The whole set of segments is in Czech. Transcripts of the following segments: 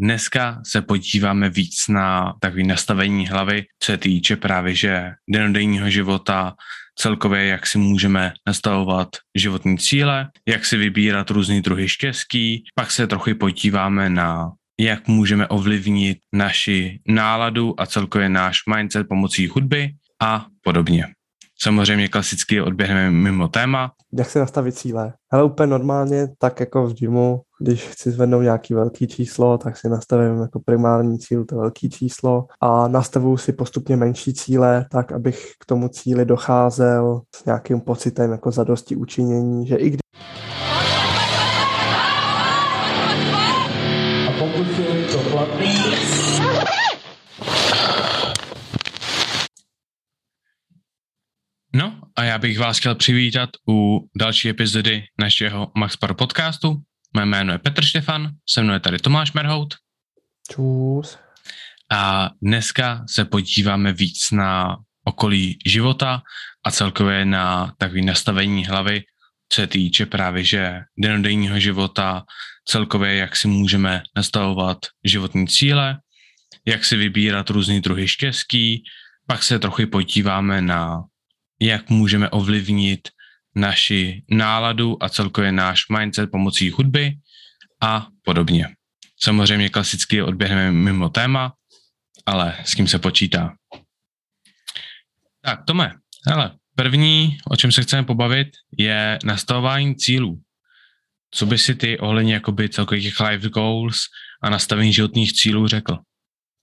Dneska se podíváme víc na takové nastavení hlavy, co se týče právě že denodenního života, celkově jak si můžeme nastavovat životní cíle, jak si vybírat různý druhy štěstí, pak se trochu podíváme na jak můžeme ovlivnit naši náladu a celkově náš mindset pomocí hudby a podobně. Samozřejmě klasicky odběhneme mimo téma. Jak se nastavit cíle? Ale úplně normálně, tak jako v gymu, když chci zvednout nějaký velký číslo, tak si nastavím jako primární cíl to velký číslo a nastavuju si postupně menší cíle, tak abych k tomu cíli docházel s nějakým pocitem jako zadosti učinění, že i když No a já bych vás chtěl přivítat u další epizody našeho Max Pro podcastu. Mé jméno je Petr Štefan, se mnou je tady Tomáš Merhout. Čus. A dneska se podíváme víc na okolí života a celkově na takové nastavení hlavy, co se týče právě že denodenního života, celkově jak si můžeme nastavovat životní cíle, jak si vybírat různý druhy štěstí, pak se trochu podíváme na jak můžeme ovlivnit naši náladu a celkově náš mindset pomocí hudby a podobně. Samozřejmě klasicky odběhneme mimo téma, ale s kým se počítá. Tak, Tome, hele, první, o čem se chceme pobavit, je nastavování cílů. Co by si ty ohledně jakoby celkových life goals a nastavení životních cílů řekl?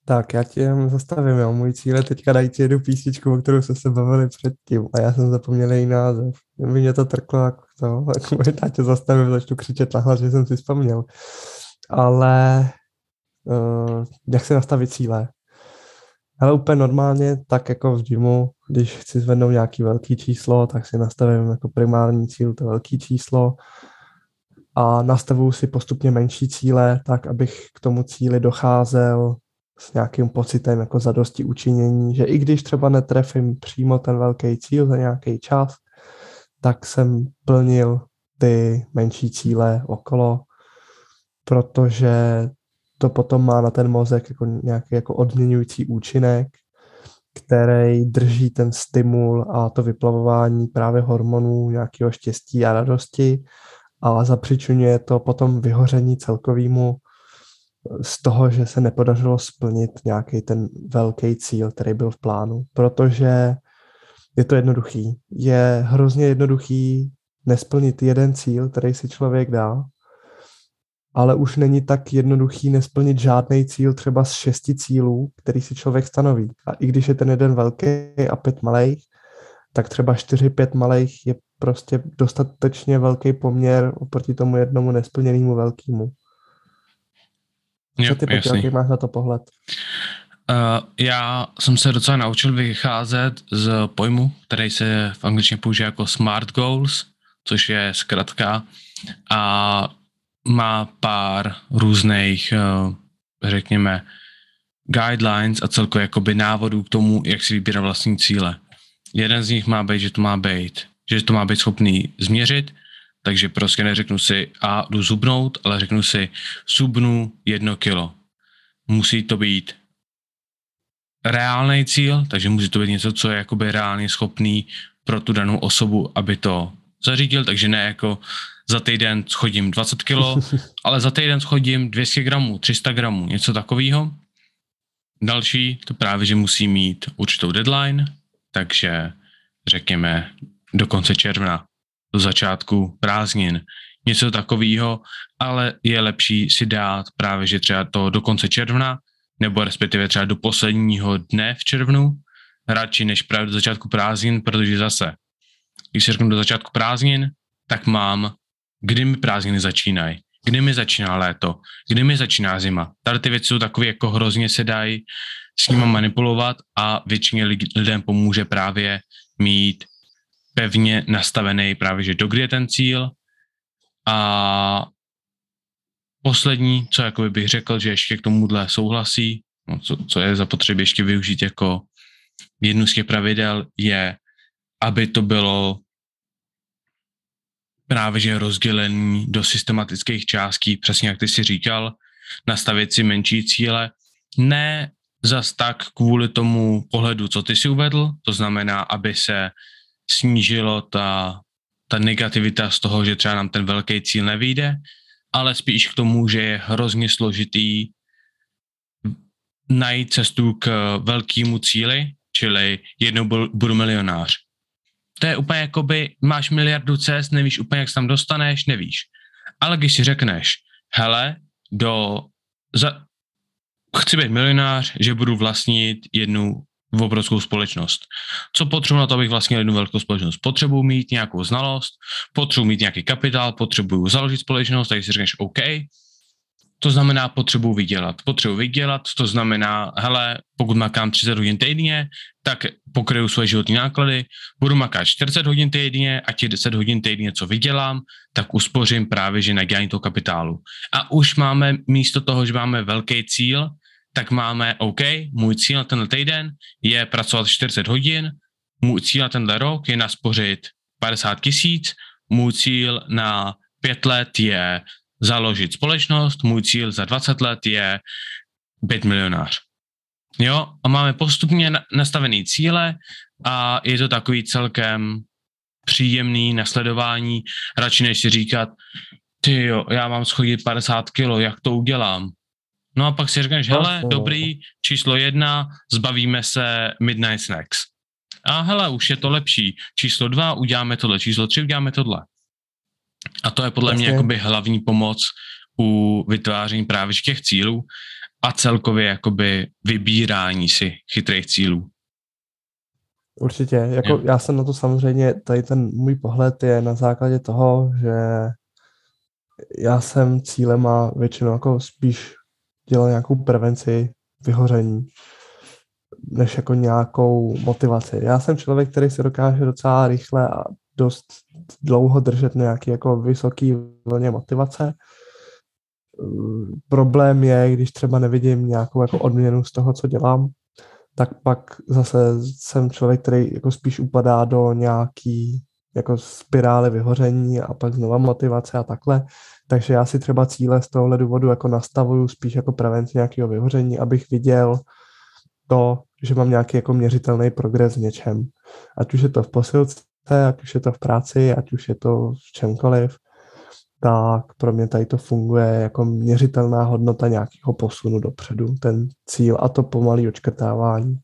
Tak, já tě zastavím, jo. Můj cíl je teďka dajít jednu písničku, o kterou jsme se bavili předtím a já jsem zapomněl její název. Mě to trklo, jako to, jako možná tě zastavím, začnu křičet na hlas, že jsem si vzpomněl. Ale uh, jak se nastavit cíle? Ale úplně normálně, tak jako v gymu, když chci zvednout nějaký velký číslo, tak si nastavím jako primární cíl to velký číslo a nastavuju si postupně menší cíle, tak abych k tomu cíli docházel s nějakým pocitem jako zadosti učinění, že i když třeba netrefím přímo ten velký cíl za nějaký čas, tak jsem plnil ty menší cíle okolo, protože to potom má na ten mozek jako nějaký jako odměňující účinek, který drží ten stimul a to vyplavování právě hormonů nějakého štěstí a radosti a zapřičuje to potom vyhoření celkovýmu z toho, že se nepodařilo splnit nějaký ten velký cíl, který byl v plánu, protože je to jednoduchý. Je hrozně jednoduchý nesplnit jeden cíl, který si člověk dá, ale už není tak jednoduchý nesplnit žádný cíl třeba z šesti cílů, který si člověk stanoví. A i když je ten jeden velký a pět malých, tak třeba čtyři, pět malých je prostě dostatečně velký poměr oproti tomu jednomu nesplněnému velkému. Co ty, Petě, jaký máš na to pohled? Uh, já jsem se docela naučil vycházet z pojmu, který se v angličtině používá jako SMART goals, což je zkratka a má pár různých, uh, řekněme, guidelines a celkově jakoby návodů k tomu, jak si vybírat vlastní cíle. Jeden z nich má být, že to má být, že to má být schopný změřit, takže prostě neřeknu si a jdu zubnout, ale řeknu si subnu jedno kilo. Musí to být reálný cíl, takže musí to být něco, co je jakoby reálně schopný pro tu danou osobu, aby to zařídil, takže ne jako za týden schodím 20 kilo, ale za týden schodím 200 gramů, 300 gramů, něco takového. Další, to právě, že musí mít určitou deadline, takže řekněme do konce června do začátku prázdnin, něco takového, ale je lepší si dát právě, že třeba to do konce června, nebo respektive třeba do posledního dne v červnu, radši než právě do začátku prázdnin, protože zase, když se řeknu do začátku prázdnin, tak mám, kdy mi prázdniny začínají, kdy mi začíná léto, kdy mi začíná zima. Tady ty věci jsou takové, jako hrozně se dají s nimi manipulovat a většině lidem pomůže právě mít pevně nastavený právě, že dokdy je ten cíl. A poslední, co jakoby bych řekl, že ještě k tomuhle souhlasí, no, co, co je zapotřebí ještě využít jako jednu z těch pravidel, je, aby to bylo právě že rozdělení do systematických částí, přesně jak ty si říkal, nastavit si menší cíle, ne zas tak kvůli tomu pohledu, co ty si uvedl, to znamená, aby se snížilo ta, ta negativita z toho, že třeba nám ten velký cíl nevyjde, ale spíš k tomu, že je hrozně složitý najít cestu k velkému cíli, čili jednou budu milionář. To je úplně jako by máš miliardu cest, nevíš úplně, jak se tam dostaneš, nevíš. Ale když si řekneš, hele, do, za, chci být milionář, že budu vlastnit jednu obrovskou společnost. Co potřebuji na to, abych vlastnil jednu velkou společnost? Potřebuji mít nějakou znalost, potřebuji mít nějaký kapitál, potřebuji založit společnost, takže si řekneš OK, to znamená, potřebuji vydělat. Potřebuji vydělat, to znamená, hele, pokud makám 30 hodin týdně, tak pokryju svoje životní náklady, budu makat 40 hodin týdně a těch 10 hodin týdně, co vydělám, tak uspořím právě, že na toho kapitálu. A už máme místo toho, že máme velký cíl, tak máme, OK, můj cíl na tenhle týden je pracovat 40 hodin, můj cíl na tenhle rok je naspořit 50 tisíc, můj cíl na pět let je založit společnost, můj cíl za 20 let je být milionář. Jo, a máme postupně nastavený cíle a je to takový celkem příjemný nasledování, radši než si říkat, ty jo, já mám schodit 50 kilo, jak to udělám? No a pak si řekneš, hele, dobrý, číslo jedna, zbavíme se Midnight Snacks. A hele, už je to lepší. Číslo dva, uděláme tohle. Číslo tři, uděláme tohle. A to je podle Jasně. mě jakoby hlavní pomoc u vytváření právě těch cílů a celkově jakoby vybírání si chytrých cílů. Určitě. Jako já jsem na to samozřejmě, tady ten můj pohled je na základě toho, že já jsem cílem a většinou jako spíš dělal nějakou prevenci vyhoření, než jako nějakou motivaci. Já jsem člověk, který se dokáže docela rychle a dost dlouho držet nějaký jako vysoký vlně motivace. Problém je, když třeba nevidím nějakou jako odměnu z toho, co dělám, tak pak zase jsem člověk, který jako spíš upadá do nějaký jako spirály vyhoření a pak znova motivace a takle. Takže já si třeba cíle z tohohle důvodu jako nastavuju spíš jako prevenci nějakého vyhoření, abych viděl to, že mám nějaký jako měřitelný progres v něčem. Ať už je to v posilce, ať už je to v práci, ať už je to v čemkoliv, tak pro mě tady to funguje jako měřitelná hodnota nějakého posunu dopředu, ten cíl a to pomalý očkrtávání.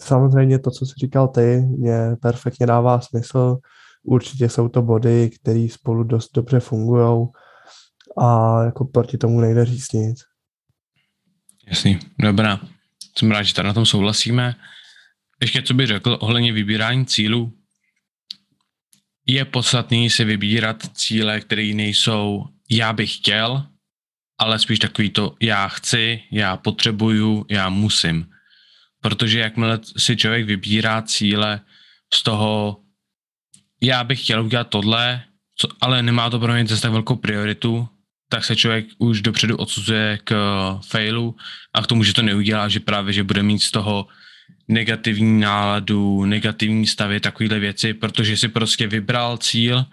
Samozřejmě to, co jsi říkal ty, mě perfektně dává smysl. Určitě jsou to body, které spolu dost dobře fungují a jako proti tomu nejde říct nic. Jasný, dobrá. Jsem rád, že tady na tom souhlasíme. Ještě co bych řekl ohledně vybírání cílů, je podstatný si vybírat cíle, které nejsou já bych chtěl, ale spíš takový to já chci, já potřebuju, já musím. Protože jakmile si člověk vybírá cíle z toho já bych chtěl udělat tohle, co, ale nemá to pro mě zase tak velkou prioritu, tak se člověk už dopředu odsuzuje k failu a k tomu, že to neudělá, že právě, že bude mít z toho negativní náladu, negativní stavy, takovéhle věci, protože si prostě vybral cíl,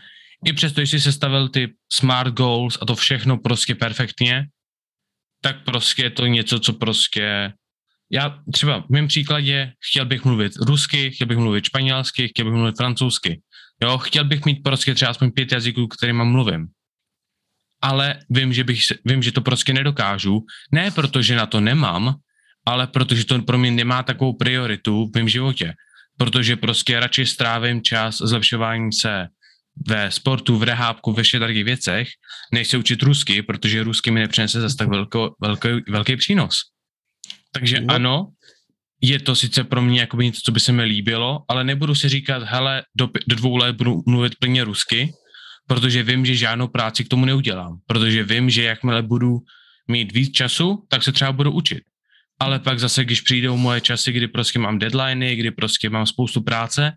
i přesto, že si sestavil ty smart goals a to všechno prostě perfektně, tak prostě je to něco, co prostě já třeba v mém příkladě chtěl bych mluvit rusky, chtěl bych mluvit španělsky, chtěl bych mluvit francouzsky. Jo, chtěl bych mít prostě třeba aspoň pět jazyků, kterými mluvím. Ale vím, že, bych, vím, že to prostě nedokážu. Ne protože na to nemám, ale protože to pro mě nemá takovou prioritu v mém životě. Protože prostě radši strávím čas zlepšování se ve sportu, v rehábku, ve všech věcech, než se učit rusky, protože rusky mi nepřinese zase tak velko, velký, velký přínos. Takže no. ano, je to sice pro mě jako něco, co by se mi líbilo, ale nebudu si říkat, hele, do, do dvou let budu mluvit plně rusky, protože vím, že žádnou práci k tomu neudělám. Protože vím, že jakmile budu mít víc času, tak se třeba budu učit. Ale pak zase, když přijdou moje časy, kdy prostě mám deadliny, kdy prostě mám spoustu práce,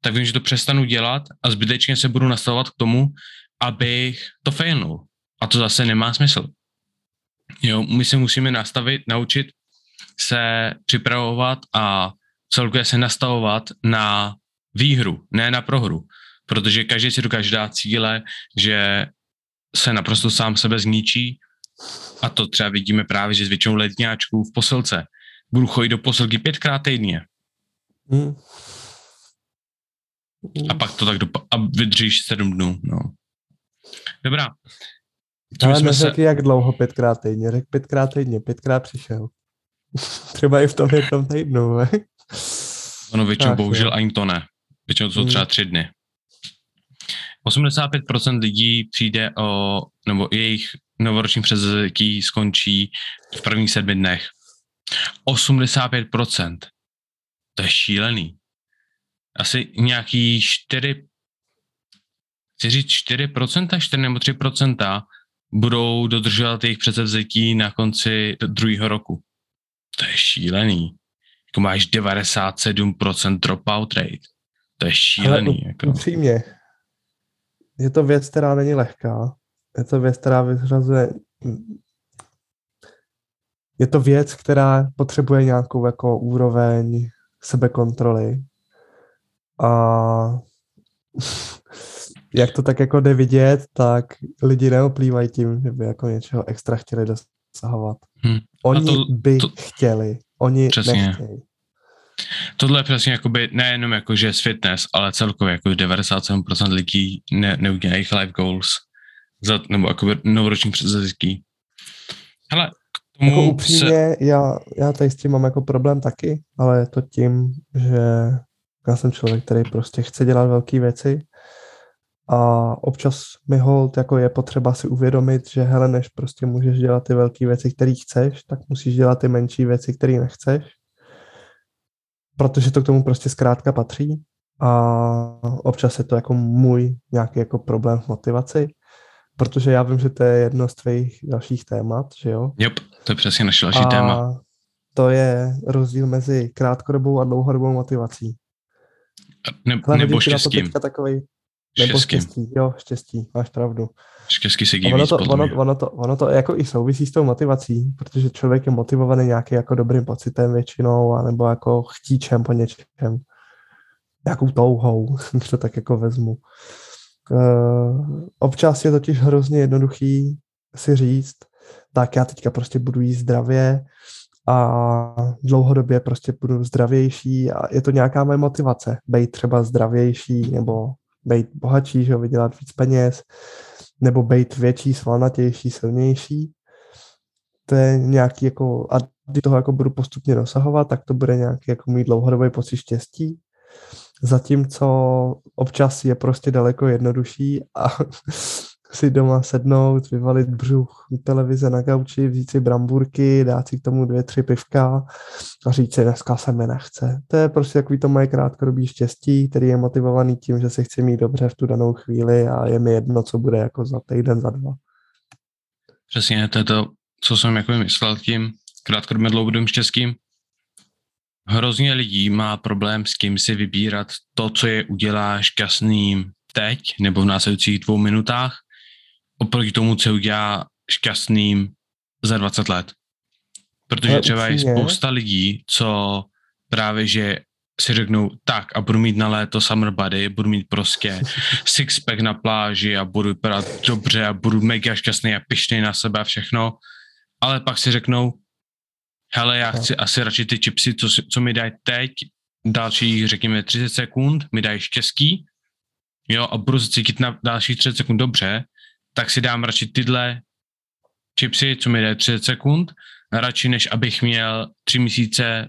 tak vím, že to přestanu dělat a zbytečně se budu nastavovat k tomu, abych to failnul. A to zase nemá smysl. Jo, my se musíme nastavit, naučit se připravovat a celkově se nastavovat na výhru, ne na prohru. Protože každý si dokáže dát cíle, že se naprosto sám sebe zničí A to třeba vidíme právě, že s většinou letňáčků v posilce budu chodit do posilky pětkrát týdně. Hmm. A pak to tak dopa- a vydržíš sedm dnů. No. Dobrá. Co Ale bychom neřekl, jak dlouho pětkrát týdně, řekl pětkrát týdně, pětkrát přišel. Třeba i v tom jednom týdnu, ne? Ono většinou Ach, bohužel ani to ne. Většinou to jsou Hmm. třeba tři dny. 85% lidí přijde o, nebo jejich novoroční převzetí skončí v prvních sedmi dnech. 85%. To je šílený. Asi nějaký 4, chci říct 4%, 4 nebo 3% budou dodržovat jejich předsevzetí na konci druhého roku. To je šílený. Jako máš 97% dropout rate. To je šílený. Ale jako. upřímně, je to věc, která není lehká. Je to věc, která vyřazuje... Je to věc, která potřebuje nějakou jako úroveň sebekontroly. A jak to tak jako jde vidět, tak lidi neoplývají tím, že by jako něčeho extra chtěli dosahovat. Hm. Oni to- by to- chtěli, oni Přesně. nechtějí. Tohle je přesně jakoby nejenom jako, že fitness, ale celkově jako 97% lidí ne, neudělají jejich life goals za, nebo jakoby novoroční předsevzetí. Hele, k tomu Jako se, upřímně, já, já tady s tím mám jako problém taky, ale je to tím, že já jsem člověk, který prostě chce dělat velké věci a občas mi hold jako je potřeba si uvědomit, že hele, než prostě můžeš dělat ty velké věci, které chceš, tak musíš dělat ty menší věci, které nechceš, protože to k tomu prostě zkrátka patří a občas je to jako můj nějaký jako problém v motivaci, protože já vím, že to je jedno z tvých dalších témat, že jo? Yep, to je přesně naše další téma. to je rozdíl mezi krátkodobou a dlouhodobou motivací. Ne, Hele, nebo štěstím. takovej, nebo štěstí, jo, štěstí, máš pravdu. Štěstí se ono to, ono, ono, to, ono to jako i souvisí s tou motivací, protože člověk je motivovaný nějaký jako dobrým pocitem většinou, anebo jako chtíčem po něčem. Nějakou touhou, když to tak jako vezmu. Uh, občas je totiž hrozně jednoduchý si říct, tak já teďka prostě budu jíst zdravě a dlouhodobě prostě budu zdravější a je to nějaká moje motivace, být třeba zdravější nebo být bohatší, že vydělat víc peněz, nebo být větší, svalnatější, silnější. To je nějaký jako, a když toho jako budu postupně dosahovat, tak to bude nějaký jako můj dlouhodobý pocit štěstí. Zatímco občas je prostě daleko jednodušší a si doma sednout, vyvalit břuch u televize na gauči, vzít si brambůrky, dát si k tomu dvě, tři pivka a říct si, dneska se mi nechce. To je prostě takový to moje krátkodobý štěstí, který je motivovaný tím, že se chci mít dobře v tu danou chvíli a je mi jedno, co bude jako za týden, za dva. Přesně, to je to, co jsem jako myslel tím krátkodobým dlouhodobým štěstím. Hrozně lidí má problém s kým si vybírat to, co je udělá šťastným teď nebo v následujících dvou minutách, oproti tomu, co udělá šťastným za 20 let. Protože Ale třeba je spousta lidí, co právě, že si řeknou, tak a budu mít na léto summer body, budu mít prostě sixpack na pláži a budu vypadat dobře a budu mega šťastný a pišný na sebe a všechno, ale pak si řeknou, hele, já chci asi radši ty chipsy, co, co mi dají teď, dalších, řekněme, 30 sekund, mi dají štěstí, jo, a budu se cítit na dalších 30 sekund dobře, tak si dám radši tyhle chipsy, co mi dají 30 sekund, radši než abych měl tři měsíce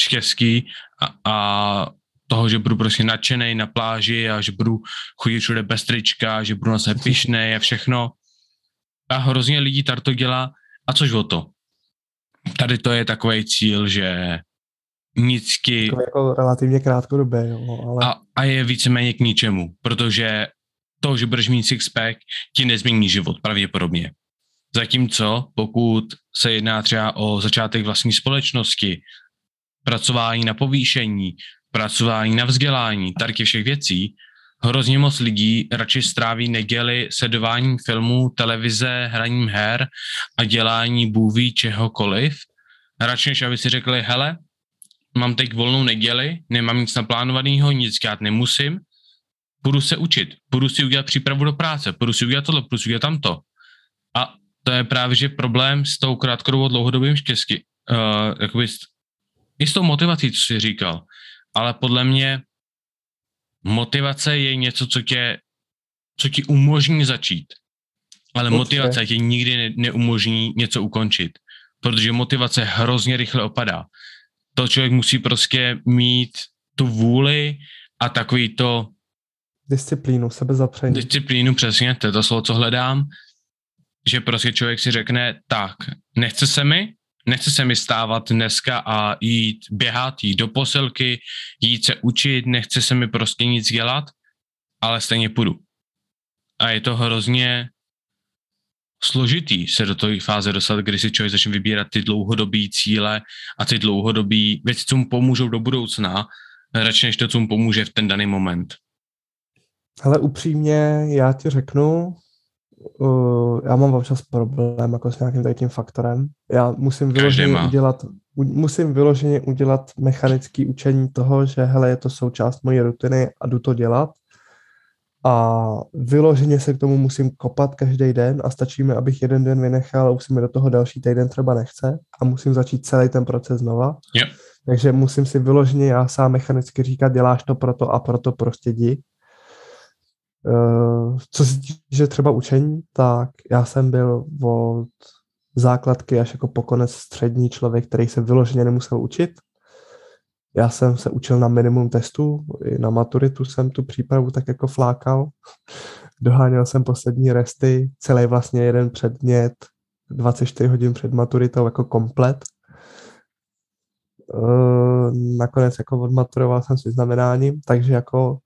štěstí a, a toho, že budu prostě nadšený na pláži a že budu chodit všude bez trička, že budu na sebe pišnej a všechno. A hrozně lidí tady to dělá. A což o to? Tady to je takový cíl, že nicky jako relativně krátkodobé, jo, ale a, a je víceméně k ničemu, protože to, že budeš mít sixpack, ti nezmění život pravděpodobně. Zatímco pokud se jedná třeba o začátek vlastní společnosti, pracování na povýšení, pracování na vzdělání, těch všech věcí, hrozně moc lidí radši stráví neděli sledováním filmů, televize, hraním her a dělání bůví čehokoliv, radši než aby si řekli, hele, mám teď volnou neděli, nemám nic naplánovaného, nic dělat nemusím, budu se učit, budu si udělat přípravu do práce, budu si udělat tohle, budu si udělat tamto. A to je právě, že problém s tou krátkodobou dlouhodobým štěstí, uh, jakoby s, i s tou motivací, co jsi říkal, ale podle mě motivace je něco, co tě, co ti umožní začít. Ale Dobře. motivace ti nikdy ne, neumožní něco ukončit, protože motivace hrozně rychle opadá. To člověk musí prostě mít tu vůli a takový to... Disciplínu, sebezapření. Disciplínu, přesně, to je to slovo, co hledám, že prostě člověk si řekne, tak, nechce se mi, nechce se mi stávat dneska a jít běhat, jít do posilky, jít se učit, nechce se mi prostě nic dělat, ale stejně půjdu. A je to hrozně složitý se do té fáze dostat, kdy si člověk začne vybírat ty dlouhodobé cíle a ty dlouhodobé věci, co mu pomůžou do budoucna, radši než to, co mu pomůže v ten daný moment. Ale upřímně, já ti řeknu, uh, já mám občas problém jako s nějakým tím faktorem. Já musím vyloženě udělat, musím vyloženě udělat mechanické učení toho, že hele, je to součást mojí rutiny a jdu to dělat. A vyloženě se k tomu musím kopat každý den a stačí mi, abych jeden den vynechal a už si mi do toho další týden třeba nechce a musím začít celý ten proces znova. Yep. Takže musím si vyloženě já sám mechanicky říkat, děláš to proto a proto prostě jdi. Uh, co se týče třeba učení, tak já jsem byl od základky až jako po konec střední člověk, který se vyloženě nemusel učit. Já jsem se učil na minimum testů, i na maturitu jsem tu přípravu tak jako flákal. Doháněl jsem poslední resty, celý vlastně jeden předmět, 24 hodin před maturitou jako komplet. Uh, nakonec jako odmaturoval jsem s vyznamenáním, takže jako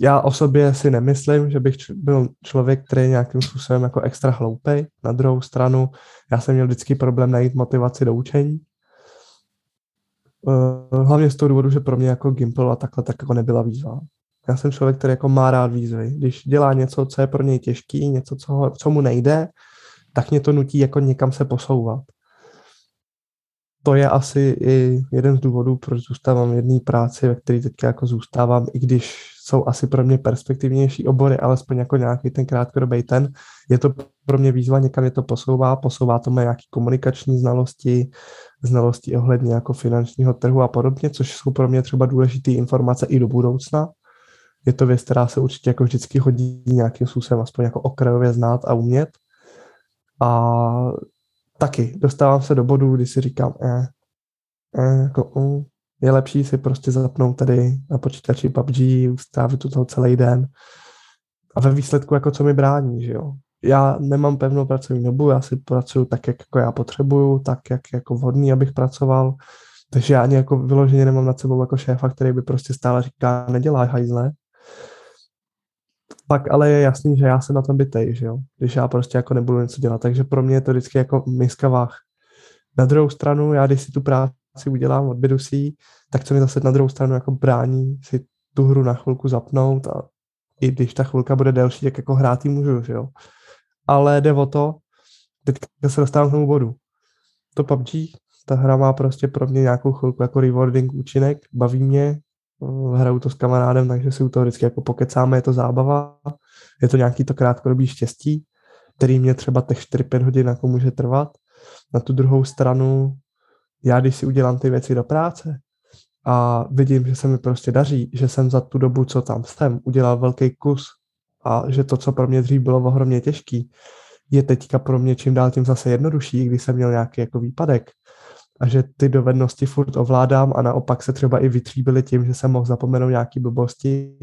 já o sobě si nemyslím, že bych byl člověk, který je nějakým způsobem jako extra hloupej. Na druhou stranu, já jsem měl vždycky problém najít motivaci do učení. Eh, hlavně z toho důvodu, že pro mě jako Gimple a takhle tak jako nebyla výzva. Já jsem člověk, který jako má rád výzvy. Když dělá něco, co je pro něj těžký, něco, co, ho, co mu nejde, tak mě to nutí jako někam se posouvat. To je asi i jeden z důvodů, proč zůstávám v jedné práci, ve které teď jako zůstávám, i když jsou asi pro mě perspektivnější obory, alespoň jako nějaký ten krátkodobý ten. Je to pro mě výzva, někam je to posouvá, posouvá to mé nějaké komunikační znalosti, znalosti ohledně jako finančního trhu a podobně, což jsou pro mě třeba důležité informace i do budoucna. Je to věc, která se určitě jako vždycky hodí nějakým způsobem aspoň jako okrajově znát a umět. A taky dostávám se do bodu, kdy si říkám, eh, eh, jako, uh, je lepší si prostě zapnout tady na počítači PUBG, strávit tu toho celý den a ve výsledku jako co mi brání, že jo. Já nemám pevnou pracovní dobu, já si pracuju tak, jak jako já potřebuju, tak, jak jako vhodný, abych pracoval, takže já ani jako vyloženě nemám nad sebou jako šéfa, který by prostě stále říká, neděláš hajzle. Pak ale je jasný, že já jsem na tom bytej, že jo, když já prostě jako nebudu něco dělat, takže pro mě je to vždycky jako miska váh. Na druhou stranu, já když si tu práci udělám, odbědu si ji, tak co mi zase na druhou stranu jako brání si tu hru na chvilku zapnout a i když ta chvilka bude delší, tak jako hrát ji můžu, že jo. Ale jde o to, teďka se dostávám k tomu bodu. To PUBG, ta hra má prostě pro mě nějakou chvilku jako rewarding účinek, baví mě, hraju to s kamarádem, takže si u toho vždycky jako pokecáme, je to zábava, je to nějaký to krátkodobý štěstí, který mě třeba těch 4-5 hodin jako může trvat. Na tu druhou stranu já když si udělám ty věci do práce a vidím, že se mi prostě daří, že jsem za tu dobu, co tam jsem, udělal velký kus a že to, co pro mě dřív bylo ohromně těžký, je teďka pro mě čím dál tím zase jednodušší, když jsem měl nějaký jako výpadek a že ty dovednosti furt ovládám a naopak se třeba i vytříbily tím, že jsem mohl zapomenout nějaký blbosti,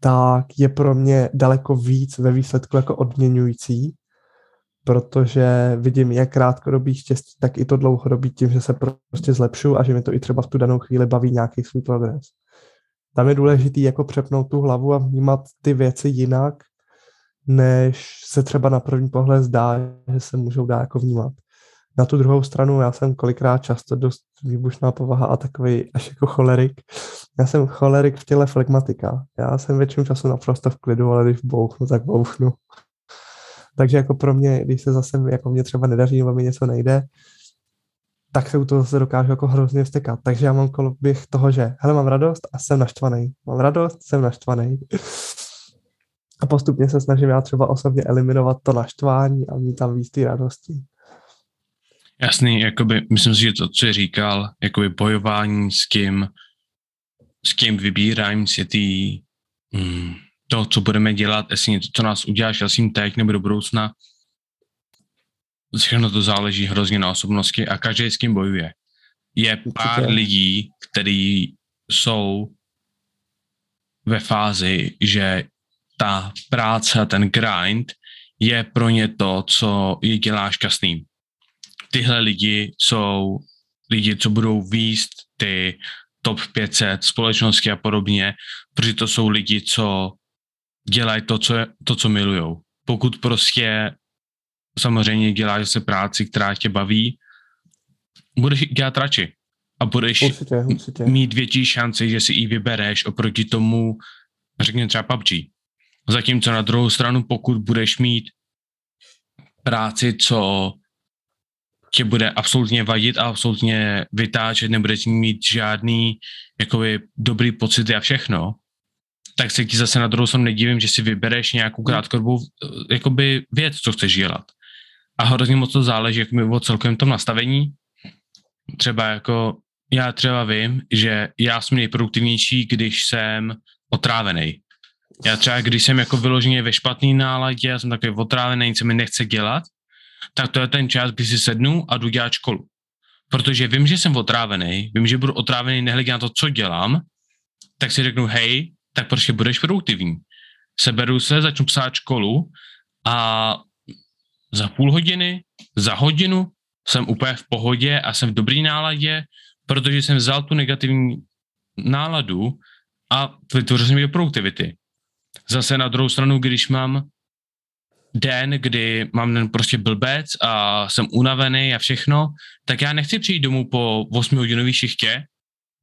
tak je pro mě daleko víc ve výsledku jako odměňující, protože vidím jak krátkodobý štěstí, tak i to dlouhodobý tím, že se prostě zlepšu a že mi to i třeba v tu danou chvíli baví nějaký svůj progres. Tam je důležitý jako přepnout tu hlavu a vnímat ty věci jinak, než se třeba na první pohled zdá, že se můžou dát jako vnímat. Na tu druhou stranu já jsem kolikrát často dost výbušná povaha a takový až jako cholerik. Já jsem cholerik v těle flegmatika. Já jsem většinu času naprosto v klidu, ale když bouchnu, tak bouchnu. Takže jako pro mě, když se zase jako mě třeba nedaří nebo mi něco nejde, tak se u toho zase dokážu jako hrozně vstekat. Takže já mám koloběh toho, že hele, mám radost a jsem naštvaný. Mám radost, jsem naštvaný. A postupně se snažím já třeba osobně eliminovat to naštvání a mít tam víc té radosti. Jasný, jakoby, myslím si, že to, co jsi říkal, jakoby bojování s kým, s kým vybíráním si ty, mm, to, co budeme dělat, jestli něco, co nás udělá šťastným teď nebo do budoucna, všechno to záleží hrozně na osobnosti a každý s kým bojuje. Je pár lidí, kteří jsou ve fázi, že ta práce ten grind je pro ně to, co je dělá šťastným. Tyhle lidi jsou lidi, co budou výst ty top 500 společnosti a podobně, protože to jsou lidi, co dělají to, co, je, to, co milujou. Pokud prostě samozřejmě děláš se práci, která tě baví, budeš dělat radši a budeš určitě, určitě. mít větší šanci, že si ji vybereš oproti tomu, řekněme třeba PUBG. Zatímco na druhou stranu, pokud budeš mít práci, co tě bude absolutně vadit a absolutně vytáčet, nebudeš mít žádný jakoby, dobrý pocity a všechno, tak se ti zase na druhou stranu nedivím, že si vybereš nějakou krátkodobou jakoby věc, co chceš dělat. A hrozně moc to záleží jakoby, o celkovém tom nastavení. Třeba jako já třeba vím, že já jsem nejproduktivnější, když jsem otrávený. Já třeba, když jsem jako vyloženě ve špatný náladě, já jsem takový otrávený, nic se mi nechce dělat, tak to je ten čas, kdy si sednu a jdu dělat školu. Protože vím, že jsem otrávený, vím, že budu otrávený nehledě na to, co dělám, tak si řeknu, hej, tak prostě budeš produktivní. Seberu se, začnu psát školu a za půl hodiny, za hodinu jsem úplně v pohodě a jsem v dobrý náladě, protože jsem vzal tu negativní náladu a vytvořil jsem ji do produktivity. Zase na druhou stranu, když mám den, kdy mám den prostě blbec a jsem unavený a všechno, tak já nechci přijít domů po 8 hodinový šichtě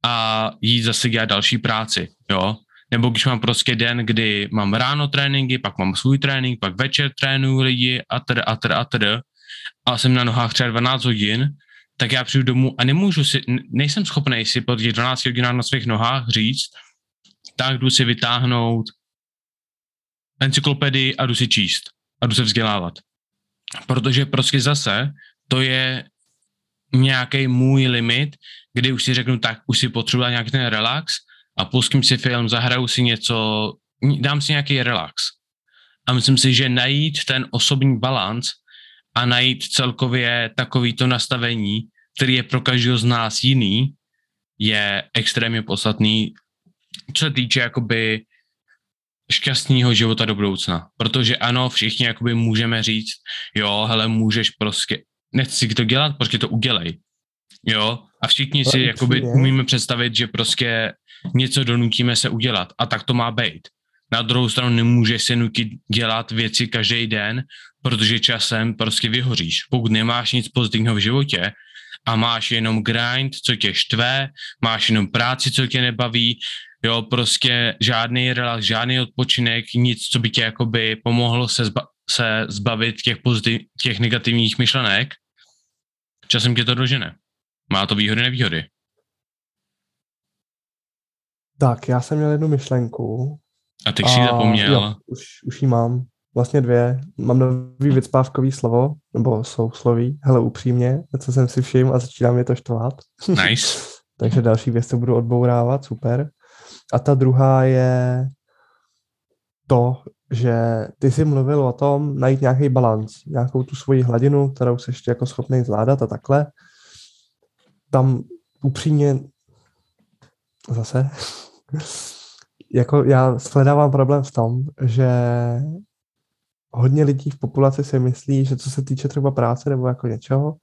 a jít zase dělat další práci, jo. Nebo když mám prostě den, kdy mám ráno tréninky, pak mám svůj trénink, pak večer trénuju lidi a tedy a tedy a tedy a jsem na nohách třeba 12 hodin, tak já přijdu domů a nemůžu si, nejsem schopný si po těch 12 hodinách na svých nohách říct, tak jdu si vytáhnout encyklopedii a jdu si číst a jdu se vzdělávat. Protože prostě zase to je nějaký můj limit, kdy už si řeknu, tak už si potřebuji nějaký ten relax a pustím si film, zahraju si něco, dám si nějaký relax. A myslím si, že najít ten osobní balans a najít celkově takovýto nastavení, který je pro každého z nás jiný, je extrémně podstatný, co se týče jakoby šťastného života do budoucna. Protože ano, všichni jakoby můžeme říct, jo, hele, můžeš prostě, nechci to dělat, prostě to udělej. Jo, a všichni si jakoby umíme představit, že prostě něco donutíme se udělat a tak to má být. Na druhou stranu nemůžeš se nutit dělat věci každý den, protože časem prostě vyhoříš. Pokud nemáš nic pozitivního v životě a máš jenom grind, co tě štve, máš jenom práci, co tě nebaví, jo, prostě žádný relax, žádný odpočinek, nic, co by tě jakoby pomohlo se, zba- se zbavit těch, pozitiv, těch negativních myšlenek, časem tě to dožene. Má to výhody, nevýhody. Tak, já jsem měl jednu myšlenku. A ty jsi zapomněl. Jo, už, už ji mám. Vlastně dvě. Mám nový vycpávkový slovo, nebo sousloví. Hele, upřímně, co jsem si všiml a začíná mě to štvát. Nice. Takže další věc budu odbourávat, super. A ta druhá je to, že ty jsi mluvil o tom najít nějaký balans, nějakou tu svoji hladinu, kterou jsi ještě jako schopný zvládat a takhle. Tam upřímně zase jako já sledávám problém v tom, že hodně lidí v populaci si myslí, že co se týče třeba práce nebo jako něčeho,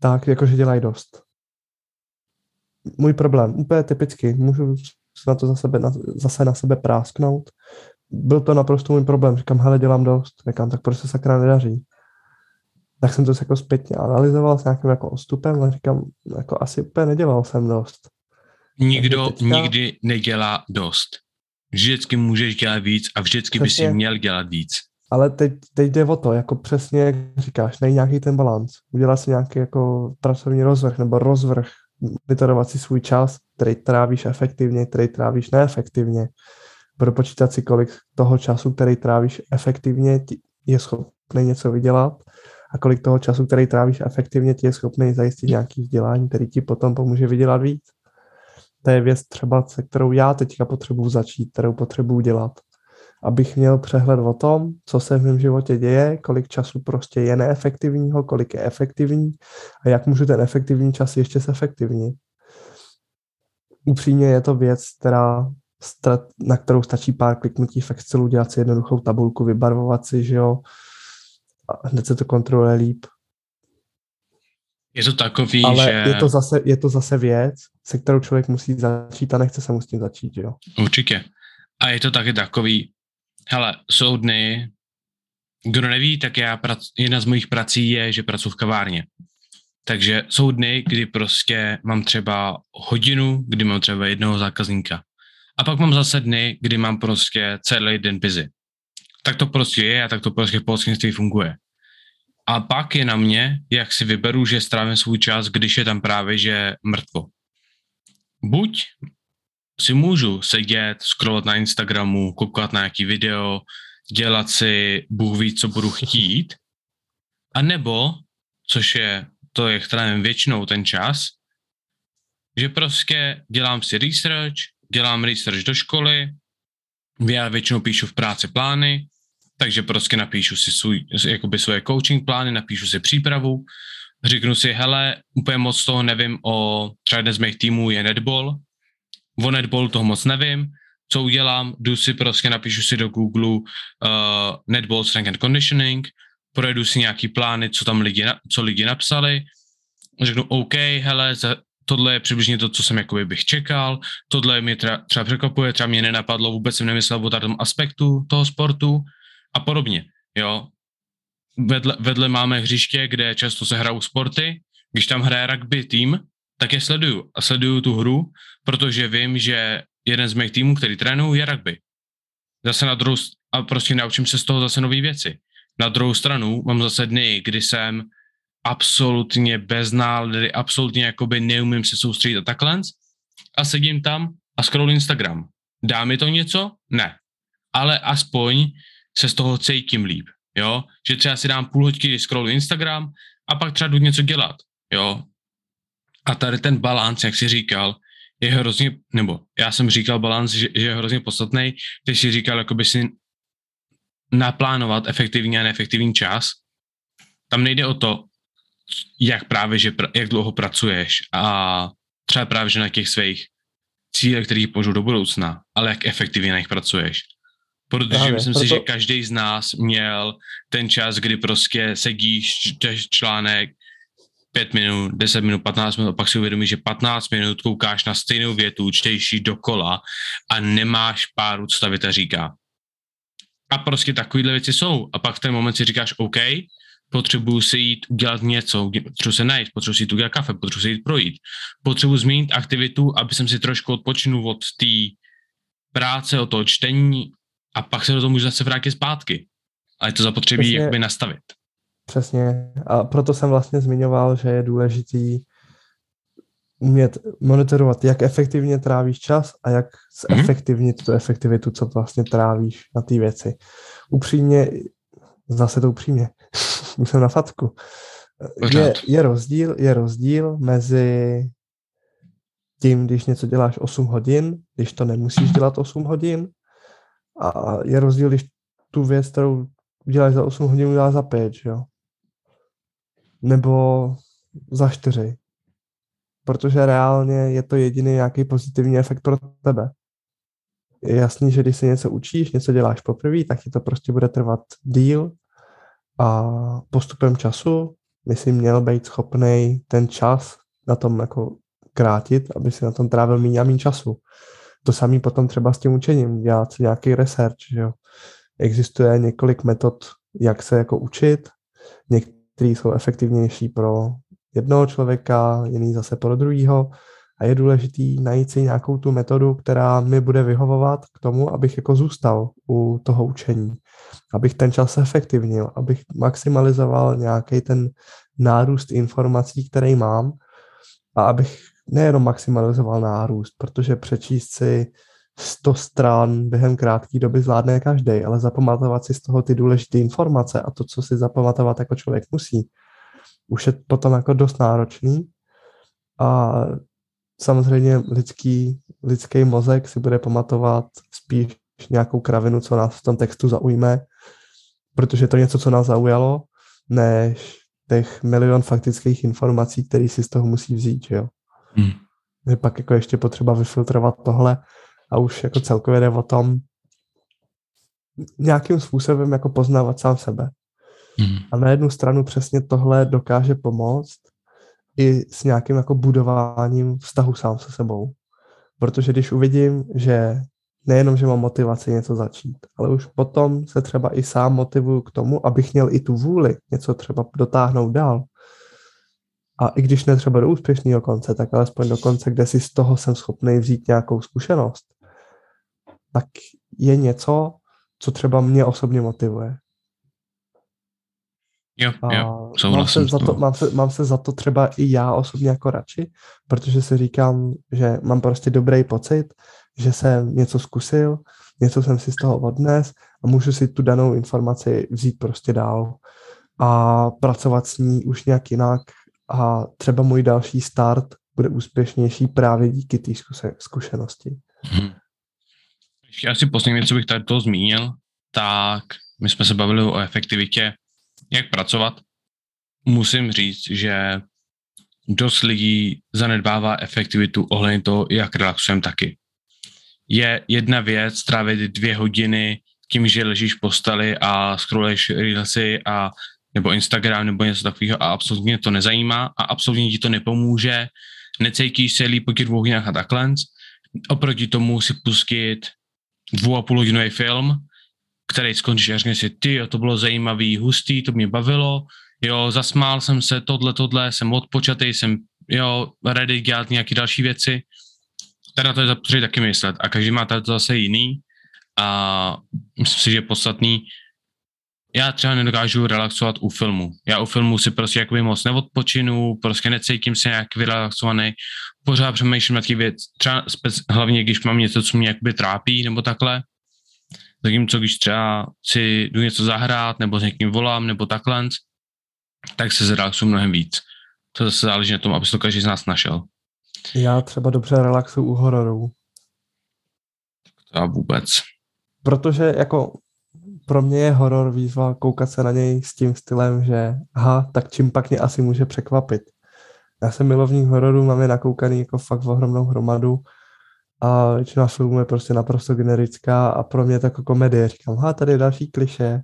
tak jakože dělají dost. Můj problém, úplně typicky, můžu na to za sebe, na, zase na sebe prásknout. Byl to naprosto můj problém. Říkám, hele, dělám dost. Říkám, tak proč se sakra nedaří? Tak jsem to jako zpětně analyzoval s nějakým jako ostupem a říkám, jako asi úplně nedělal jsem dost. Nikdo teďka... nikdy nedělá dost. Vždycky můžeš dělat víc a vždycky přesně, by si měl dělat víc. Ale teď, teď jde o to, jako přesně jak říkáš, nejde nějaký ten balans. Udělat si nějaký jako pracovní rozvrh nebo rozvrh, vytarovat si svůj čas, který trávíš efektivně, který trávíš neefektivně. propočítat si, kolik toho času, který trávíš efektivně, je schopný něco vydělat a kolik toho času, který trávíš efektivně, ti je schopný zajistit nějaký vzdělání, který ti potom pomůže vydělat víc. To je věc třeba, se kterou já teďka potřebuji začít, kterou potřebuji dělat. Abych měl přehled o tom, co se v mém životě děje, kolik času prostě je neefektivního, kolik je efektivní a jak můžu ten efektivní čas ještě zefektivnit. Upřímně je to věc, která na kterou stačí pár kliknutí v Excelu, dělat si jednoduchou tabulku, vybarvovat si, že jo, a hned se to kontroluje líp. Je to takový, Ale že... je to, zase, je to zase věc, se kterou člověk musí začít a nechce se mu s tím začít, jo. Určitě. A je to taky takový, hele, jsou dny, kdo neví, tak já, prac, jedna z mojich prací je, že pracuji v kavárně. Takže jsou dny, kdy prostě mám třeba hodinu, kdy mám třeba jednoho zákazníka. A pak mám zase dny, kdy mám prostě celý den busy. Tak to prostě je a tak to prostě v polskinství funguje. A pak je na mě, jak si vyberu, že strávím svůj čas, když je tam právě, že mrtvo. Buď si můžu sedět, scrollovat na Instagramu, koukat na nějaký video, dělat si Bůh ví, co budu chtít, a nebo, což je to, jak trávím většinou ten čas, že prostě dělám si research, dělám research do školy, já většinou píšu v práci plány, takže prostě napíšu si svůj, jakoby svoje coaching plány, napíšu si přípravu, řeknu si, hele, úplně moc toho nevím o, třeba jeden z mých týmů je netball, o netball toho moc nevím, co udělám, jdu si prostě, napíšu si do Google uh, netball strength and conditioning, projedu si nějaký plány, co tam lidi, co lidi napsali, řeknu, OK, hele, za, tohle je přibližně to, co jsem jakoby bych čekal, tohle mě třeba, třeba překvapuje, třeba mě nenapadlo, vůbec jsem nemyslel o tom aspektu toho sportu a podobně, jo. Vedle, vedle máme hřiště, kde často se hrajou sporty, když tam hraje rugby tým, tak je sleduju a sleduju tu hru, protože vím, že jeden z mých týmů, který trénuju, je rugby. Zase na druhou, a prostě naučím se z toho zase nové věci. Na druhou stranu mám zase dny, kdy jsem absolutně bez nálady, absolutně jakoby neumím se soustředit a takhle a sedím tam a scroll Instagram. Dá mi to něco? Ne. Ale aspoň se z toho cítím líp, jo? Že třeba si dám půl hodky, kdy scrolluji Instagram a pak třeba jdu něco dělat, jo? A tady ten balans, jak jsi říkal, je hrozně, nebo já jsem říkal balans, že, že je hrozně podstatný, ty jsi říkal, jakoby si naplánovat efektivní a neefektivní čas. Tam nejde o to, jak právě, že jak dlouho pracuješ a třeba právě, že na těch svých cílech, který požou do budoucna, ale jak efektivně na nich pracuješ. Protože právě, myslím proto... si, že každý z nás měl ten čas, kdy prostě sedíš, čteš článek 5 minut, 10 minut, 15 minut a pak si uvědomíš, že 15 minut koukáš na stejnou větu, čteš ji dokola a nemáš páru, co ta věta říká. A prostě takovýhle věci jsou. A pak v ten moment si říkáš, OK, potřebuju si jít udělat něco, potřebuji se najít, potřebuji si jít udělat kafe, potřebuji si jít projít, potřebuji změnit aktivitu, aby jsem si trošku odpočinul od té práce, od toho čtení a pak se do toho můžu zase vrátit zpátky. A je to zapotřebí Přesně. jakoby nastavit. Přesně. A proto jsem vlastně zmiňoval, že je důležitý umět monitorovat, jak efektivně trávíš čas a jak zefektivnit mm-hmm. tu efektivitu, co vlastně trávíš na ty věci. Upřímně, zase to upřímně, jsem na fatku. Je, je, rozdíl, je rozdíl mezi tím, když něco děláš 8 hodin, když to nemusíš dělat 8 hodin a je rozdíl, když tu věc, kterou uděláš za 8 hodin, uděláš za 5, jo? Nebo za 4. Protože reálně je to jediný nějaký pozitivní efekt pro tebe. Je jasný, že když se něco učíš, něco děláš poprvé, tak ti to prostě bude trvat díl a postupem času by si měl být schopný ten čas na tom jako krátit, aby si na tom trávil méně a méně času. To samé potom třeba s tím učením, dělat si nějaký research, že jo. Existuje několik metod, jak se jako učit, některé jsou efektivnější pro jednoho člověka, jiný zase pro druhého a je důležitý najít si nějakou tu metodu, která mi bude vyhovovat k tomu, abych jako zůstal u toho učení, abych ten čas efektivnil, abych maximalizoval nějaký ten nárůst informací, který mám. A abych nejenom maximalizoval nárůst, protože přečíst si 100 stran během krátké doby zvládne každý, ale zapamatovat si z toho ty důležité informace a to, co si zapamatovat jako člověk musí, už je potom jako dost náročný a samozřejmě lidský, lidský mozek si bude pamatovat spíš nějakou kravinu, co nás v tom textu zaujme, protože to je něco, co nás zaujalo, než těch milion faktických informací, které si z toho musí vzít, že jo. Hmm. Je pak jako ještě potřeba vyfiltrovat tohle a už jako celkově jde o tom nějakým způsobem jako poznávat sám sebe. Hmm. A na jednu stranu přesně tohle dokáže pomoct i s nějakým jako budováním vztahu sám se sebou. Protože když uvidím, že nejenom, že mám motivaci něco začít, ale už potom se třeba i sám motivuju k tomu, abych měl i tu vůli něco třeba dotáhnout dál. A i když ne třeba do úspěšného konce, tak alespoň do konce, kde si z toho jsem schopný vzít nějakou zkušenost, tak je něco, co třeba mě osobně motivuje. Jo, jo, mám se, za to, mám, se, mám se za to třeba i já osobně jako radši, protože si říkám, že mám prostě dobrý pocit, že jsem něco zkusil, něco jsem si z toho odnes a můžu si tu danou informaci vzít prostě dál a pracovat s ní už nějak jinak a třeba můj další start bude úspěšnější právě díky té zkušenosti. Hmm. Ještě asi poslední věc, co bych tady to zmínil, tak my jsme se bavili o efektivitě, jak pracovat. Musím říct, že dost lidí zanedbává efektivitu ohledně toho, jak relaxujeme taky je jedna věc trávit dvě hodiny tím, že ležíš v posteli a scrolluješ reelsy a nebo Instagram nebo něco takového a absolutně to nezajímá a absolutně ti to nepomůže, necítíš se líp po těch dvou hodinách a takhle. Oproti tomu si pustit dvou a půl hodinový film, který skončí a řekne si, ty, to bylo zajímavý, hustý, to mě bavilo, jo, zasmál jsem se, tohle, tohle, jsem odpočatý, jsem, jo, ready dělat nějaké další věci. Teda to je zapotřebí taky myslet. A každý má to zase jiný. A myslím si, že je podstatný, já třeba nedokážu relaxovat u filmu. Já u filmu si prostě jakoby moc neodpočinu, prostě necítím se nějak vyrelaxovaný, pořád přemýšlím na ty věc, třeba spec, hlavně když mám něco, co mě jakoby trápí nebo takhle, zatímco když třeba si jdu něco zahrát, nebo s někým volám, nebo takhle, tak se zrelaxuju mnohem víc. To zase záleží na tom, aby to každý z nás našel. Já třeba dobře relaxuju u hororů. To vůbec. Protože jako pro mě je horor výzva koukat se na něj s tím stylem, že aha, tak čím pak mě asi může překvapit. Já jsem milovník hororů, mám je nakoukaný jako fakt v ohromnou hromadu a většina filmů je prostě naprosto generická a pro mě je to jako komedie. Říkám, ha, tady je další kliše.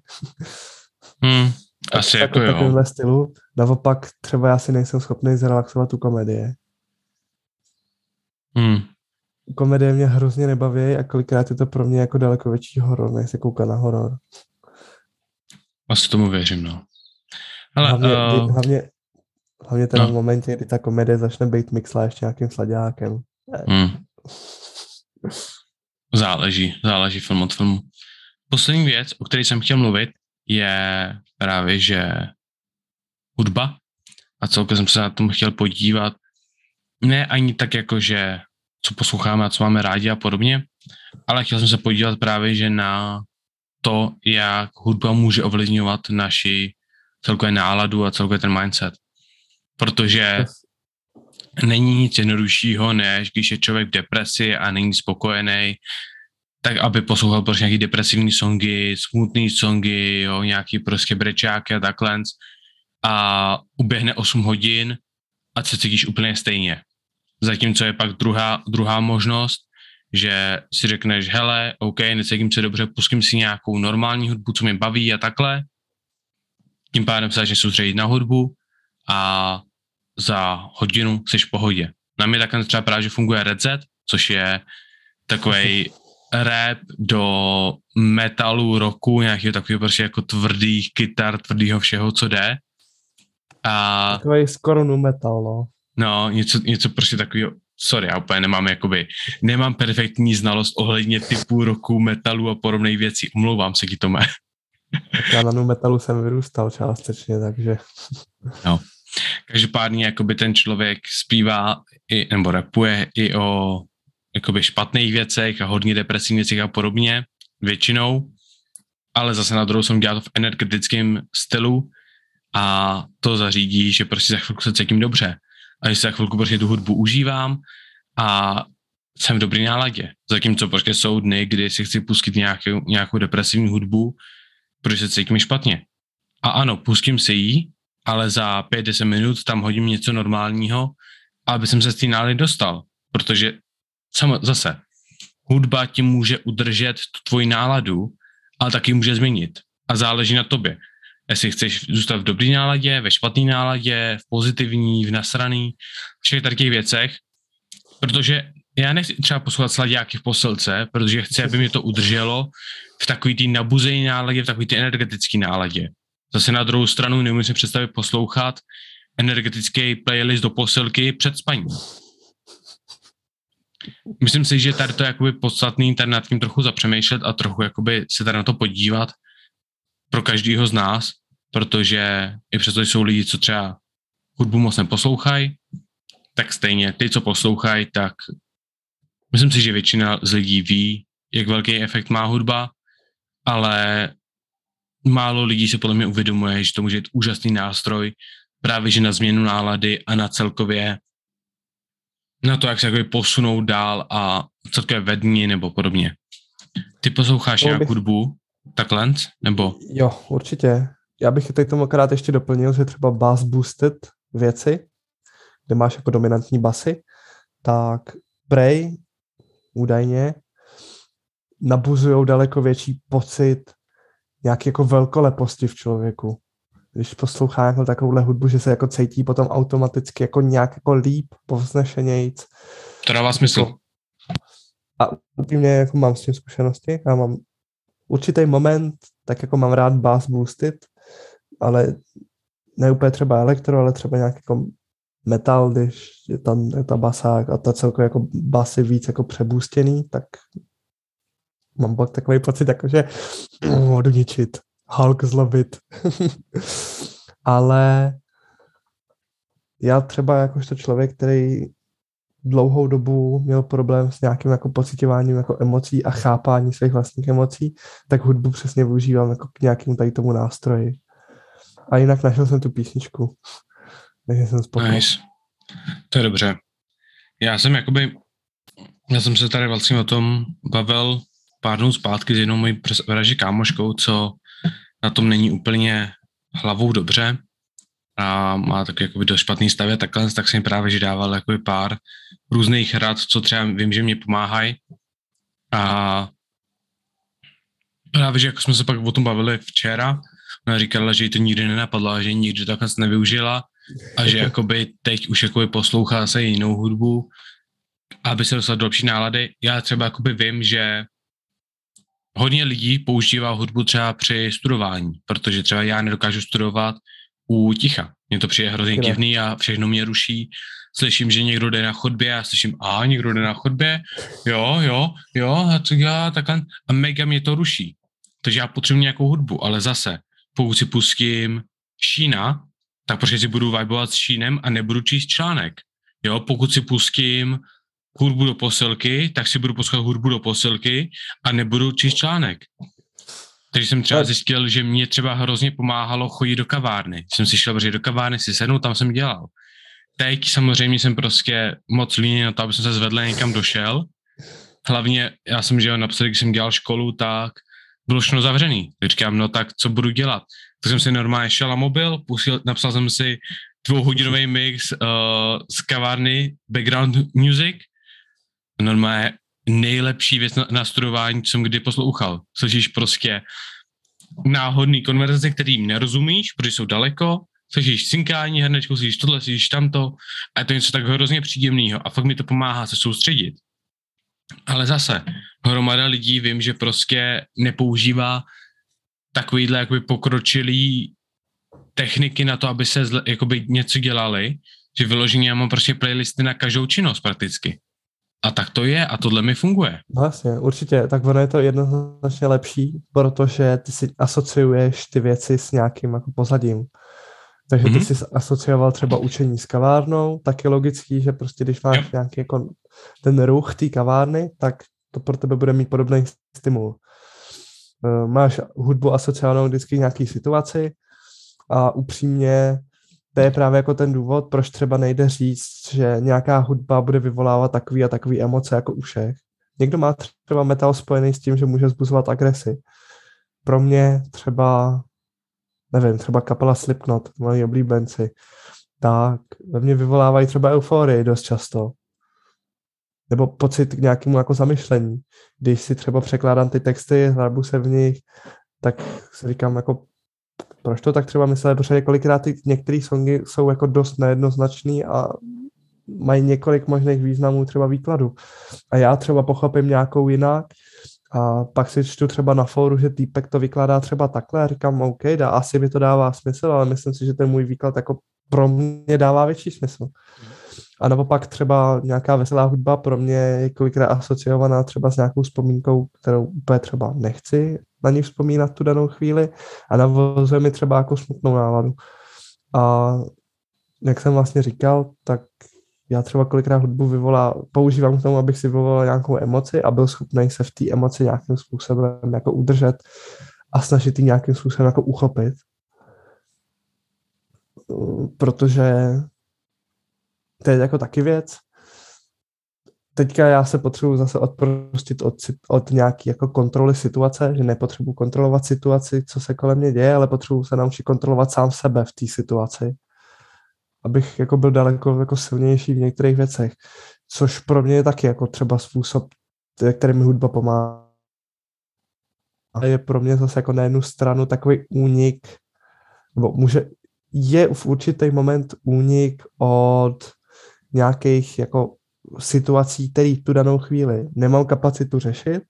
Hmm, asi tak, jako jo. stylu. Naopak třeba já si nejsem schopný zrelaxovat tu komedie. Hmm. Komedie mě hrozně nebaví a kolikrát je to pro mě jako daleko větší horor, než se koukat na horor. Asi tomu věřím, no. Ale, hlavně, uh... hlavně, hlavně teda no. v momentě, kdy ta komedie začne být mixla ještě nějakým sladákem. Hmm. Záleží, záleží film od filmu. Poslední věc, o které jsem chtěl mluvit, je právě, že hudba a celkem jsem se na tom chtěl podívat ne ani tak jako, že co posloucháme a co máme rádi a podobně, ale chtěl jsem se podívat právě, že na to, jak hudba může ovlivňovat naši celkové náladu a celkově ten mindset. Protože není nic jednoduššího, než když je člověk v depresi a není spokojený, tak aby poslouchal prostě nějaký depresivní songy, smutný songy, jo, nějaký prostě brečáky a takhle a uběhne 8 hodin a se cítíš úplně stejně. Zatímco je pak druhá, druhá možnost, že si řekneš, hele, OK, necítím se dobře, pustím si nějakou normální hudbu, co mě baví a takhle. Tím pádem se začneš soustředit na hudbu a za hodinu jsi v pohodě. Na mě takhle třeba právě, že funguje Red Z, což je takový rap do metalu, roku, nějakého takového prostě jako tvrdých kytar, tvrdého všeho, co jde. A... Takový skoro nu metal, no. No, něco, něco prostě takového, sorry, já úplně nemám jakoby, nemám perfektní znalost ohledně typu roku, metalu a podobných věcí, umlouvám se, Kitome. Tak já na nu metalu jsem vyrůstal částečně, takže... No. Každopádně jakoby ten člověk zpívá i, nebo rapuje i o jakoby špatných věcech a hodně depresivních věcech a podobně, většinou, ale zase na druhou jsem dělal to v energetickém stylu a to zařídí, že prostě za chvilku se cítím dobře a že se za chvilku prostě tu hudbu užívám a jsem v dobrý náladě. Zatímco prostě jsou dny, kdy si chci pustit nějakou, nějakou depresivní hudbu, protože se cítím špatně. A ano, pustím si ji, ale za 5-10 minut tam hodím něco normálního, aby jsem se z té nálady dostal. Protože samo, zase, hudba ti může udržet tu tvoji náladu, ale taky může změnit. A záleží na tobě. Jestli chceš zůstat v dobrý náladě, ve špatné náladě, v pozitivní, v nasraný, všech takových věcech, protože já nechci třeba poslouchat sladějáky v posilce, protože chci, aby mě to udrželo v takový tý nabuzený náladě, v takový tý energetický náladě. Zase na druhou stranu nemůžu si představit poslouchat energetický playlist do posilky před spaním. Myslím si, že tady to je jakoby podstatný tady nad tím trochu zapřemýšlet a trochu jakoby se tady na to podívat pro každého z nás, protože i přesto jsou lidi, co třeba hudbu moc neposlouchají, tak stejně ty, co poslouchají, tak myslím si, že většina z lidí ví, jak velký efekt má hudba, ale málo lidí se podle mě uvědomuje, že to může být úžasný nástroj právě že na změnu nálady a na celkově na to, jak se jakoby posunout dál a celkově vední nebo podobně. Ty posloucháš nějakou bych... hudbu takhle, nebo? Jo, určitě. Já bych teď tomu akorát ještě doplnil, že třeba bass boosted věci, kde máš jako dominantní basy, tak Prey údajně nabuzují daleko větší pocit nějaký jako velkoleposti v člověku. Když poslouchá jako takovouhle hudbu, že se jako cítí potom automaticky jako nějak jako líp, povznešenějíc. To dává smysl. Jako, a upřímně jako mám s tím zkušenosti. Já mám určitý moment, tak jako mám rád bass boosted, ale ne úplně třeba elektro, ale třeba nějak jako metal, když je tam je ta basák a ta celkově jako basy víc jako přebůstěný, tak mám pak takový pocit, jako že oh, Hulk zlobit. Ale já třeba jakožto člověk, který dlouhou dobu měl problém s nějakým jako pocitováním jako emocí a chápání svých vlastních emocí, tak hudbu přesně využívám jako k nějakému tady tomu nástroji. A jinak našel jsem tu písničku. Takže jsem spokojený. Nice. To je dobře. Já jsem jakoby, já jsem se tady vlastně o tom bavil pár dnů zpátky s jednou mojí vraží kámoškou, co na tom není úplně hlavou dobře a má tak jakoby do špatný stavě takhle, tak jsem právě že dával jakoby pár různých rad, co třeba vím, že mě pomáhají a právě, že jako jsme se pak o tom bavili včera, ona říkala, že jí to nikdy nenapadlo že nikdy takhle nevyužila a že jakoby teď už jakoby poslouchá se jinou hudbu, aby se dostal do lepší nálady. Já třeba jakoby vím, že hodně lidí používá hudbu třeba při studování, protože třeba já nedokážu studovat u ticha. Mně to přijde hrozně divný a všechno mě ruší. Slyším, že někdo jde na chodbě a slyším, a někdo jde na chodbě, jo, jo, jo, a co dělá takhle. A mega mě to ruší. Takže já potřebuji nějakou hudbu, ale zase, pokud si pustím Šína, tak prostě si budu vibovat s Šínem a nebudu číst článek. Jo, pokud si pustím hudbu do posilky, tak si budu poslouchat hudbu do posilky a nebudu číst článek. Takže jsem třeba zjistil, že mě třeba hrozně pomáhalo chodit do kavárny. Jsem si šel do kavárny, si sednout, tam jsem dělal. Teď samozřejmě jsem prostě moc líný na to, aby jsem se zvedl někam došel. Hlavně já jsem, že napsal, když jsem dělal školu, tak bylo všechno zavřený. Tak říkám, no tak co budu dělat? Tak jsem si normálně šel na mobil, pustil, napsal jsem si dvouhodinový mix uh, z kavárny background music normálně nejlepší věc na, na studování, co jsem kdy poslouchal. Slyšíš prostě náhodný konverzace, kterým nerozumíš, protože jsou daleko, slyšíš synkání hrnečku, slyšíš tohle, slyšíš tamto a je to něco tak hrozně příjemného a fakt mi to pomáhá se soustředit. Ale zase, hromada lidí vím, že prostě nepoužívá takovýhle jakoby pokročilý techniky na to, aby se zle, jakoby něco dělali, že vyloženě já mám prostě playlisty na každou činnost prakticky. A tak to je a tohle mi funguje. Vlastně, určitě. Tak ono je to jednoznačně lepší, protože ty si asociuješ ty věci s nějakým jako pozadím. Takže ty mm-hmm. jsi asocioval třeba učení s kavárnou, tak je logický, že prostě když máš yep. nějaký jako ten ruch té kavárny, tak to pro tebe bude mít podobný stimul. Eh, máš hudbu asociovanou vždycky nějaký situaci a upřímně to je právě jako ten důvod, proč třeba nejde říct, že nějaká hudba bude vyvolávat takový a takový emoce jako u všech. Někdo má třeba metal spojený s tím, že může zbuzovat agresi. Pro mě třeba, nevím, třeba kapela Slipknot, moji oblíbenci, tak ve mně vyvolávají třeba euforii dost často. Nebo pocit k nějakému jako zamyšlení. Když si třeba překládám ty texty, hrabu se v nich, tak si říkám jako, proč to tak třeba myslel, protože kolikrát ty některé songy jsou jako dost nejednoznačný a mají několik možných významů třeba výkladu. A já třeba pochopím nějakou jinak a pak si čtu třeba na fóru, že týpek to vykládá třeba takhle a říkám, OK, dá, asi mi to dává smysl, ale myslím si, že ten můj výklad jako pro mě dává větší smysl. A naopak třeba nějaká veselá hudba pro mě je kolikrát asociovaná třeba s nějakou vzpomínkou, kterou úplně třeba nechci na ní vzpomínat tu danou chvíli a navozuje mi třeba jako smutnou náladu. A jak jsem vlastně říkal, tak já třeba kolikrát hudbu vyvolá, používám k tomu, abych si vyvolal nějakou emoci a byl schopný se v té emoci nějakým způsobem jako udržet a snažit ji nějakým způsobem jako uchopit. Protože to je jako taky věc. Teďka já se potřebuji zase odprostit od, od nějaké jako kontroly situace, že nepotřebuji kontrolovat situaci, co se kolem mě děje, ale potřebuji se naučit kontrolovat sám sebe v té situaci abych jako byl daleko jako silnější v některých věcech, což pro mě je taky jako třeba způsob, který mi hudba pomáhá. A je pro mě zase jako na jednu stranu takový únik, nebo může, je v určitý moment únik od nějakých jako situací, který tu danou chvíli nemám kapacitu řešit,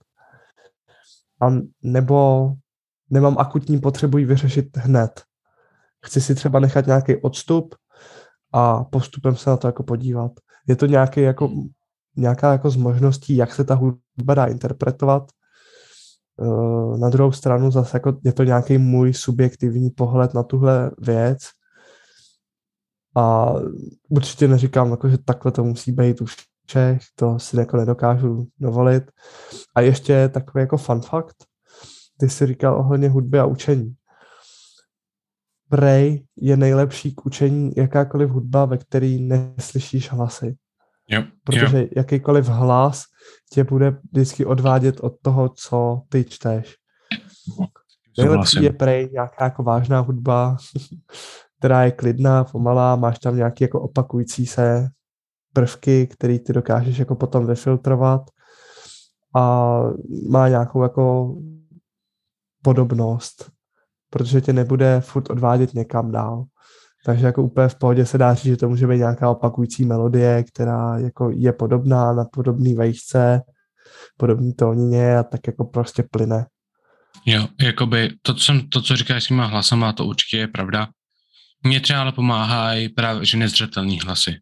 a nebo nemám akutní potřebu ji vyřešit hned. Chci si třeba nechat nějaký odstup, a postupem se na to jako podívat. Je to nějaký jako, nějaká jako z možností, jak se ta hudba dá interpretovat. Eh, na druhou stranu zase jako je to nějaký můj subjektivní pohled na tuhle věc a určitě neříkám, jako, že takhle to musí být u všech, to si jako nedokážu dovolit. A ještě takový jako fun fact, ty jsi říkal ohledně hudby a učení. Prej je nejlepší k učení jakákoliv hudba, ve který neslyšíš hlasy. Jo, Protože jo. jakýkoliv hlas tě bude vždycky odvádět od toho, co ty čteš. Nejlepší je prej nějaká jako vážná hudba, která je klidná, pomalá, máš tam nějaké jako opakující se prvky, který ty dokážeš jako potom vyfiltrovat a má nějakou jako podobnost protože tě nebude furt odvádět někam dál. Takže jako úplně v pohodě se dá říct, že to může být nějaká opakující melodie, která jako je podobná na podobný vejšce, podobný tónině a tak jako prostě plyne. Jo, jakoby to, co, to, co říkáš s těma hlasama, to určitě je pravda. Mně třeba ale pomáhají právě, že nezřetelný hlasy.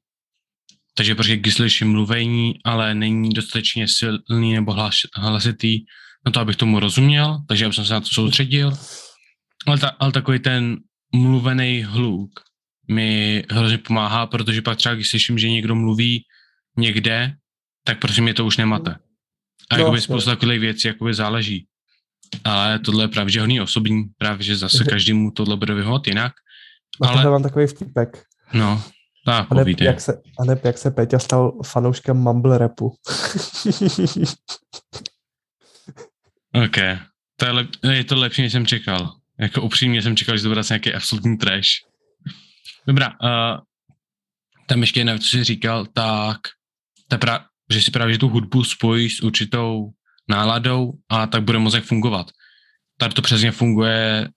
Takže protože když slyším mluvení, ale není dostatečně silný nebo hlas, hlasitý, no to abych tomu rozuměl, takže abych se na to soustředil, ale, ta, ale takový ten mluvený hluk mi hrozně pomáhá, protože pak třeba, když slyším, že někdo mluví někde, tak prosím mě to už nemate. A no, jakoby spousta takových věcí jakoby záleží. Ale tohle je právě že hodně osobní, právě že zase každému tohle bude vyhod jinak. Ale... mám takový vtipek. No, tak a neb, jak se, a neb, jak se Peťa stal fanouškem mumble rapu. OK, to je, lep, je to lepší, než jsem čekal. Jako upřímně jsem čekal, že to bude nějaký absolutní trash. Dobrá, uh, tam ještě jedna co jsi říkal, tak ta pra, že si právě že tu hudbu spojíš s určitou náladou a tak bude mozek fungovat. Tady to přesně funguje,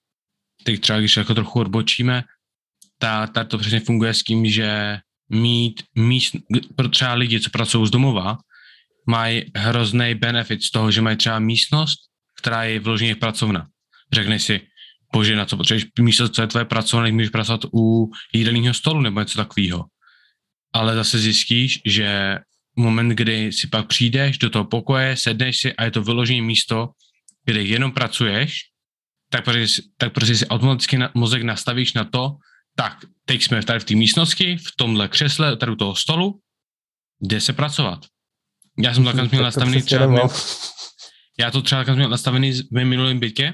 teď třeba když jako trochu odbočíme, tak tady to přesně funguje s tím, že mít míst, pro třeba lidi, co pracují z domova, mají hrozný benefit z toho, že mají třeba místnost, která je vloženě pracovna. Řekneš si, bože, na co potřebuješ místo, co je tvoje pracovné, můžeš pracovat u jídelního stolu nebo něco takového. Ale zase zjistíš, že moment, kdy si pak přijdeš do toho pokoje, sedneš si a je to vyložené místo, kde jenom pracuješ, tak prostě, tak prostě si automaticky na, mozek nastavíš na to, tak teď jsme tady v té místnosti, v tomhle křesle, tady u toho stolu, jde se pracovat. Já jsem takhle měl nastavený třeba, měl, já to třeba takhle měl nastavený v mém minulém bytě,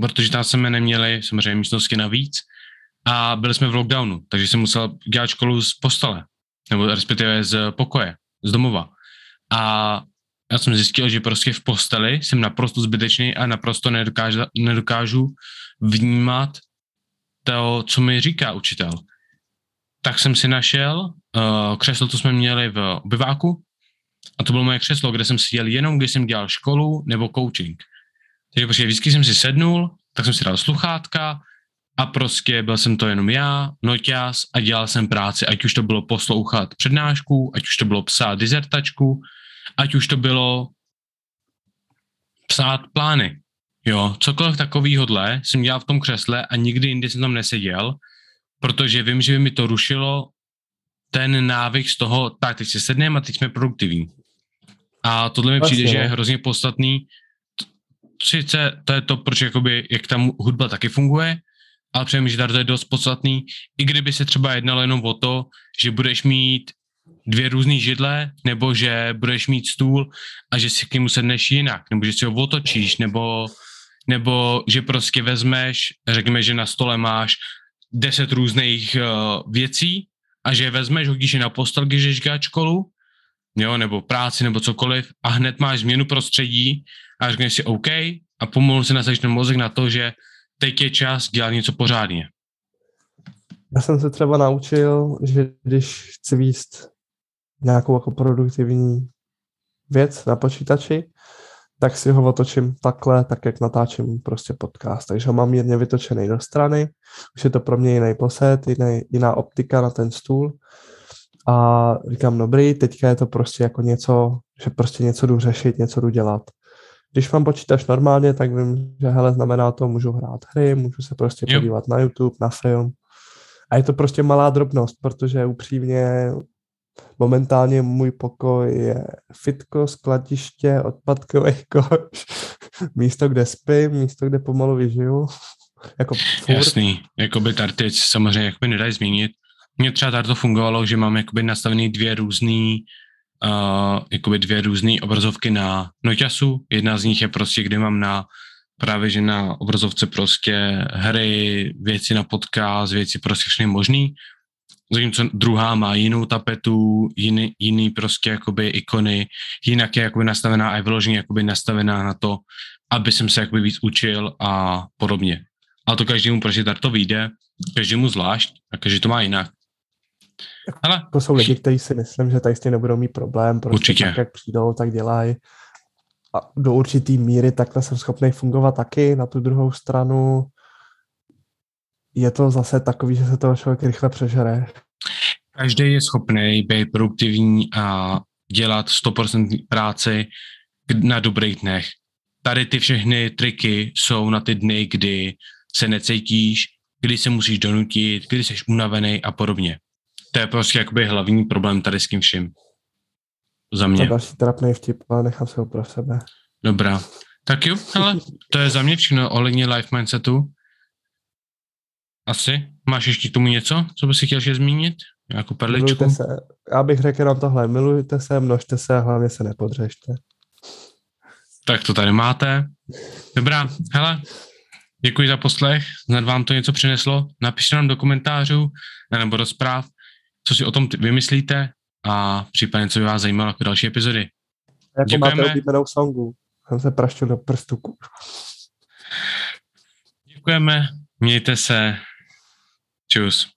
protože tam jsme neměli samozřejmě místnosti navíc a byli jsme v lockdownu, takže jsem musel dělat školu z postele, nebo respektive z pokoje, z domova. A já jsem zjistil, že prostě v posteli jsem naprosto zbytečný a naprosto nedokážu, nedokážu vnímat to, co mi říká učitel. Tak jsem si našel uh, křeslo, co jsme měli v obyváku a to bylo moje křeslo, kde jsem seděl jenom, když jsem dělal školu nebo coaching. Takže prostě vždycky jsem si sednul, tak jsem si dal sluchátka a prostě byl jsem to jenom já, noťas a dělal jsem práci, ať už to bylo poslouchat přednášku, ať už to bylo psát dizertačku, ať už to bylo psát plány. Jo, cokoliv takovýhodle jsem dělal v tom křesle a nikdy jindy jsem tam neseděl, protože vím, že by mi to rušilo ten návyk z toho, tak teď si sedneme a teď jsme produktivní. A tohle mi přijde, že je no. hrozně podstatný. Sice to je to, proč jakoby, jak tam hudba taky funguje, ale přemýšlím, že to je dost podstatný. I kdyby se třeba jednalo jenom o to, že budeš mít dvě různé židle, nebo že budeš mít stůl a že si k němu sedneš jinak, nebo že si ho otočíš, nebo, nebo že prostě vezmeš, řekněme, že na stole máš deset různých uh, věcí a že vezmeš, hodíš je na postel, když jdeš školu, jo, nebo práci, nebo cokoliv a hned máš změnu prostředí a řekneš si OK a pomalu se nasadíš ten mozek na to, že teď je čas dělat něco pořádně. Já jsem se třeba naučil, že když chci výst nějakou jako produktivní věc na počítači, tak si ho otočím takhle, tak jak natáčím prostě podcast. Takže ho mám mírně vytočený do strany, už je to pro mě jiný poset, jiný, jiná optika na ten stůl a říkám, dobrý, teďka je to prostě jako něco, že prostě něco jdu řešit, něco jdu dělat. Když mám počítač normálně, tak vím, že hele, znamená to, můžu hrát hry, můžu se prostě podívat na YouTube, na film. A je to prostě malá drobnost, protože upřímně Momentálně můj pokoj je fitko, skladiště, odpadkový koš, místo, kde spím, místo, kde pomalu vyžiju. jako furt. Jasný, jakoby tady teď samozřejmě jakoby nedají zmínit. Mně třeba tady to fungovalo, že mám jakoby nastavený dvě různý uh, jakoby dvě různé obrazovky na noťasu. Jedna z nich je prostě, kde mám na právě, že na obrazovce prostě hry, věci na podcast, věci prostě všechny možný zatímco druhá má jinou tapetu, jiný, jiný prostě jakoby ikony, jinak je jakoby nastavená a je vyloženě jakoby nastavená na to, aby jsem se jakoby víc učil a podobně. Ale to každému prostě tady to vyjde, každému zvlášť a každý to má jinak. Ale... To jsou lidi, kteří si myslím, že tady s tím nebudou mít problém, prostě Určitě. tak, jak přijdou, tak dělají. A do určitý míry takhle jsem schopný fungovat taky. Na tu druhou stranu je to zase takový, že se toho člověk rychle přežere. Každý je schopný být produktivní a dělat 100% práci na dobrých dnech. Tady ty všechny triky jsou na ty dny, kdy se necítíš, kdy se musíš donutit, kdy jsi unavený a podobně. To je prostě jakoby hlavní problém tady s tím vším. Za mě. To další trapný vtip, ale nechám se ho pro sebe. Dobrá. Tak jo, ale to je za mě všechno ohledně life mindsetu. Asi. Máš ještě k tomu něco, co bys si chtěl ještě zmínit? Jako perličku? Milujte se. Já bych řekl jenom tohle. Milujte se, množte se a hlavně se nepodřežte. Tak to tady máte. Dobrá, hele, děkuji za poslech. Snad vám to něco přineslo. Napište nám do komentářů nebo do zpráv, co si o tom vymyslíte a případně, co by vás zajímalo jako další epizody. Jako Děkujeme. máte oblíbenou songu. Jsem se praštil do prstu. Děkujeme, mějte se. Čus.